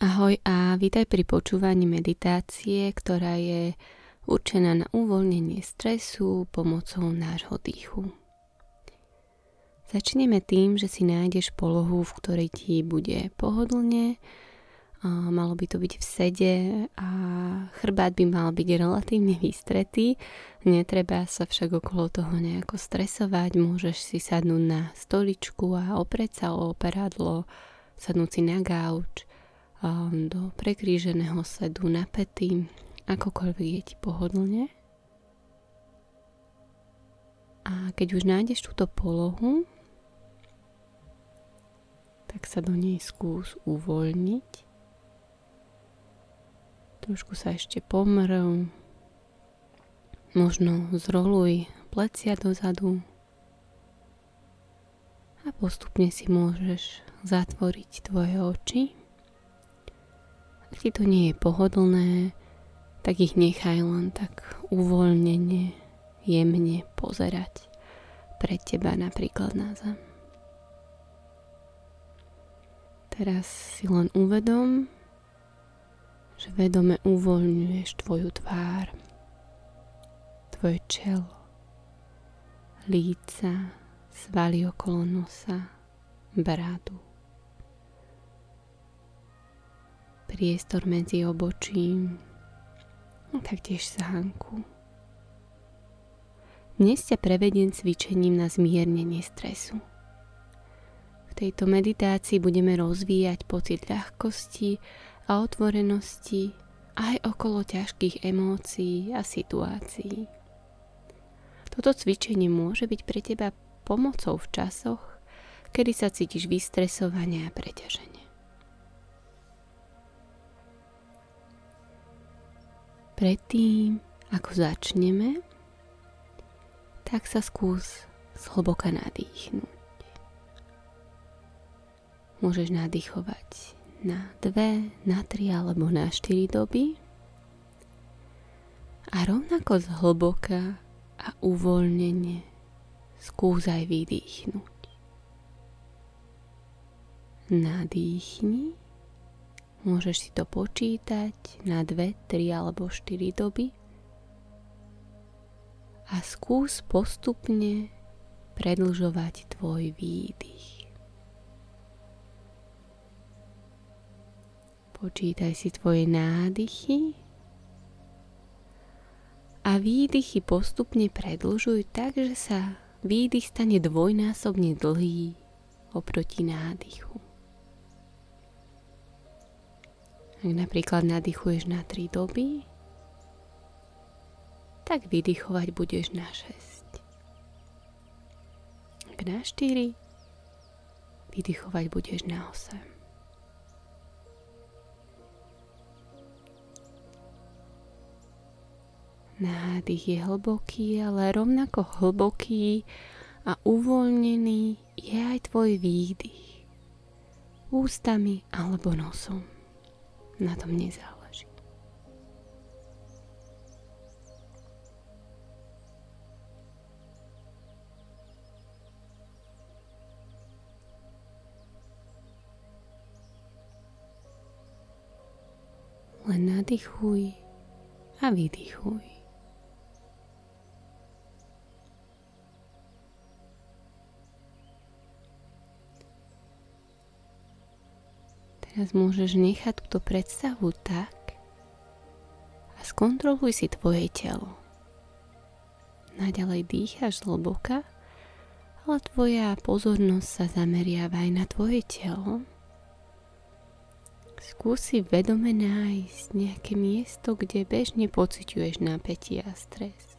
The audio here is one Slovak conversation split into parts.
Ahoj a vítaj pri počúvaní meditácie, ktorá je určená na uvoľnenie stresu pomocou nášho dýchu. Začneme tým, že si nájdeš polohu, v ktorej ti bude pohodlne. Malo by to byť v sede a chrbát by mal byť relatívne vystretý. Netreba sa však okolo toho nejako stresovať. Môžeš si sadnúť na stoličku a oprieť sa o operadlo, sadnúť si na gauč do prekríženého sedu na pety, akokoľvek je ti pohodlne. A keď už nájdeš túto polohu, tak sa do nej skús uvoľniť. Trošku sa ešte pomrv. Možno zroluj plecia dozadu. A postupne si môžeš zatvoriť tvoje oči. Ak ti to nie je pohodlné, tak ich nechaj len tak uvoľnene, jemne pozerať pred teba napríklad na zem. Teraz si len uvedom, že vedome uvoľňuješ tvoju tvár, tvoje čelo, líca, svaly okolo nosa, bradu. Priestor medzi obočím a taktiež sánku. Dnes ťa prevediem cvičením na zmiernenie stresu. V tejto meditácii budeme rozvíjať pocit ľahkosti a otvorenosti aj okolo ťažkých emócií a situácií. Toto cvičenie môže byť pre teba pomocou v časoch, kedy sa cítiš vystresovane a preťaženie. Predtým, ako začneme, tak sa skús zhlboka nadýchnuť. Môžeš nadýchovať na dve, na tri alebo na štyri doby a rovnako zhlboka a uvoľnenie skús aj vydýchnuť. Nadýchni Môžeš si to počítať na 2, 3 alebo 4 doby a skús postupne predlžovať tvoj výdych. Počítaj si tvoje nádychy a výdychy postupne predlžuj tak, že sa výdych stane dvojnásobne dlhý oproti nádychu. Ak napríklad nadýchuješ na 3 doby, tak vydychovať budeš na 6. Ak na 4, vydychovať budeš na 8. Nádych je hlboký, ale rovnako hlboký a uvoľnený je aj tvoj výdych. Ústami alebo nosom na tom nezáleží. Len nadýchuj a vydýchuj. Teraz môžeš nechať túto predstavu tak a skontroluj si tvoje telo. Naďalej dýcháš zhlboka, ale tvoja pozornosť sa zameriava aj na tvoje telo. Skúsi vedome nájsť nejaké miesto, kde bežne pociťuješ napätie a stres.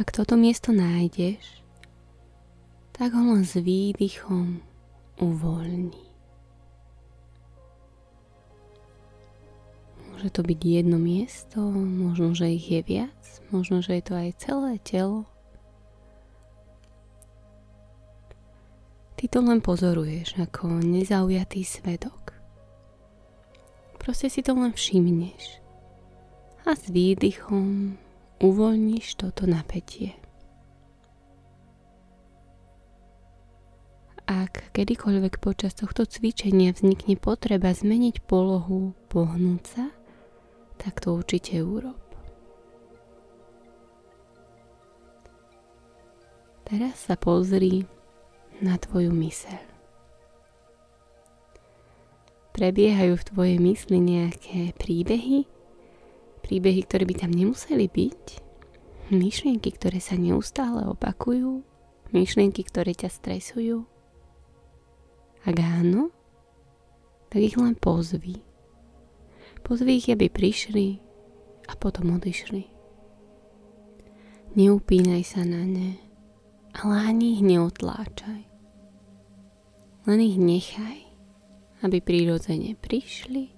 Ak toto miesto nájdeš, tak ho len s výdychom uvoľni. Môže to byť jedno miesto, možno, že ich je viac, možno, že je to aj celé telo. Ty to len pozoruješ ako nezaujatý svedok. Proste si to len všimneš a s výdychom uvoľníš toto napätie. ak kedykoľvek počas tohto cvičenia vznikne potreba zmeniť polohu, pohnúť sa, tak to určite urob. Teraz sa pozri na tvoju myseľ. Prebiehajú v tvojej mysli nejaké príbehy, príbehy, ktoré by tam nemuseli byť, myšlienky, ktoré sa neustále opakujú, myšlienky, ktoré ťa stresujú. Ak áno, tak ich len pozví. Pozví ich, aby prišli a potom odišli. Neupínaj sa na ne, ale ani ich neotláčaj. Len ich nechaj, aby prirodzene prišli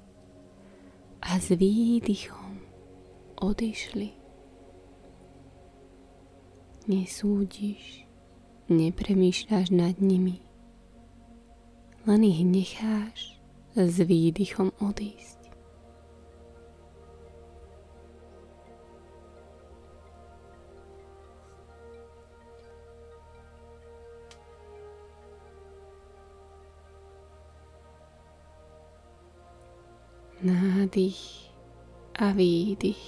a s výdychom odišli. Nesúdiš, nepremýšľaš nad nimi len ich necháš s výdychom odísť. Nádych a výdych.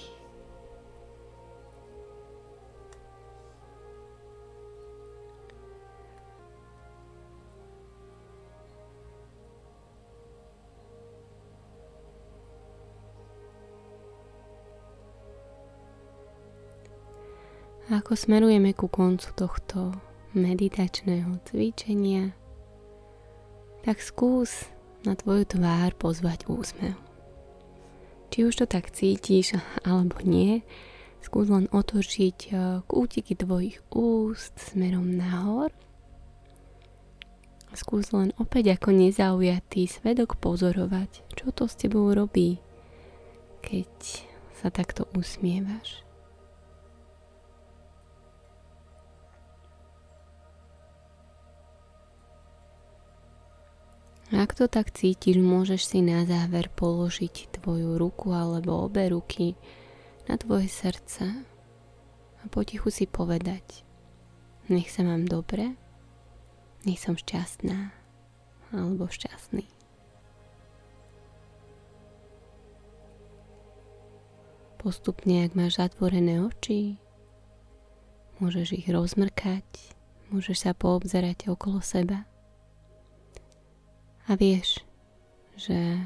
Ako smerujeme ku koncu tohto meditačného cvičenia, tak skús na tvoju tvár pozvať úsmev. Či už to tak cítiš alebo nie, skús len otočiť eh, kútiky tvojich úst smerom nahor. Skús len opäť ako nezaujatý svedok pozorovať, čo to s tebou robí, keď sa takto usmievaš. Ak to tak cítiš, môžeš si na záver položiť tvoju ruku alebo obe ruky na tvoje srdce a potichu si povedať nech sa mám dobre, nech som šťastná alebo šťastný. Postupne, ak máš zatvorené oči, môžeš ich rozmrkať, môžeš sa poobzerať okolo seba a vieš, že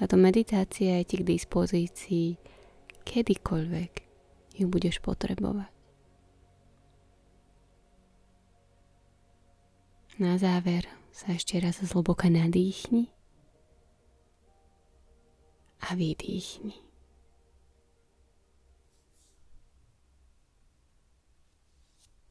táto meditácia je ti k dispozícii kedykoľvek ju budeš potrebovať. Na záver sa ešte raz zhlboka nadýchni a vydýchni.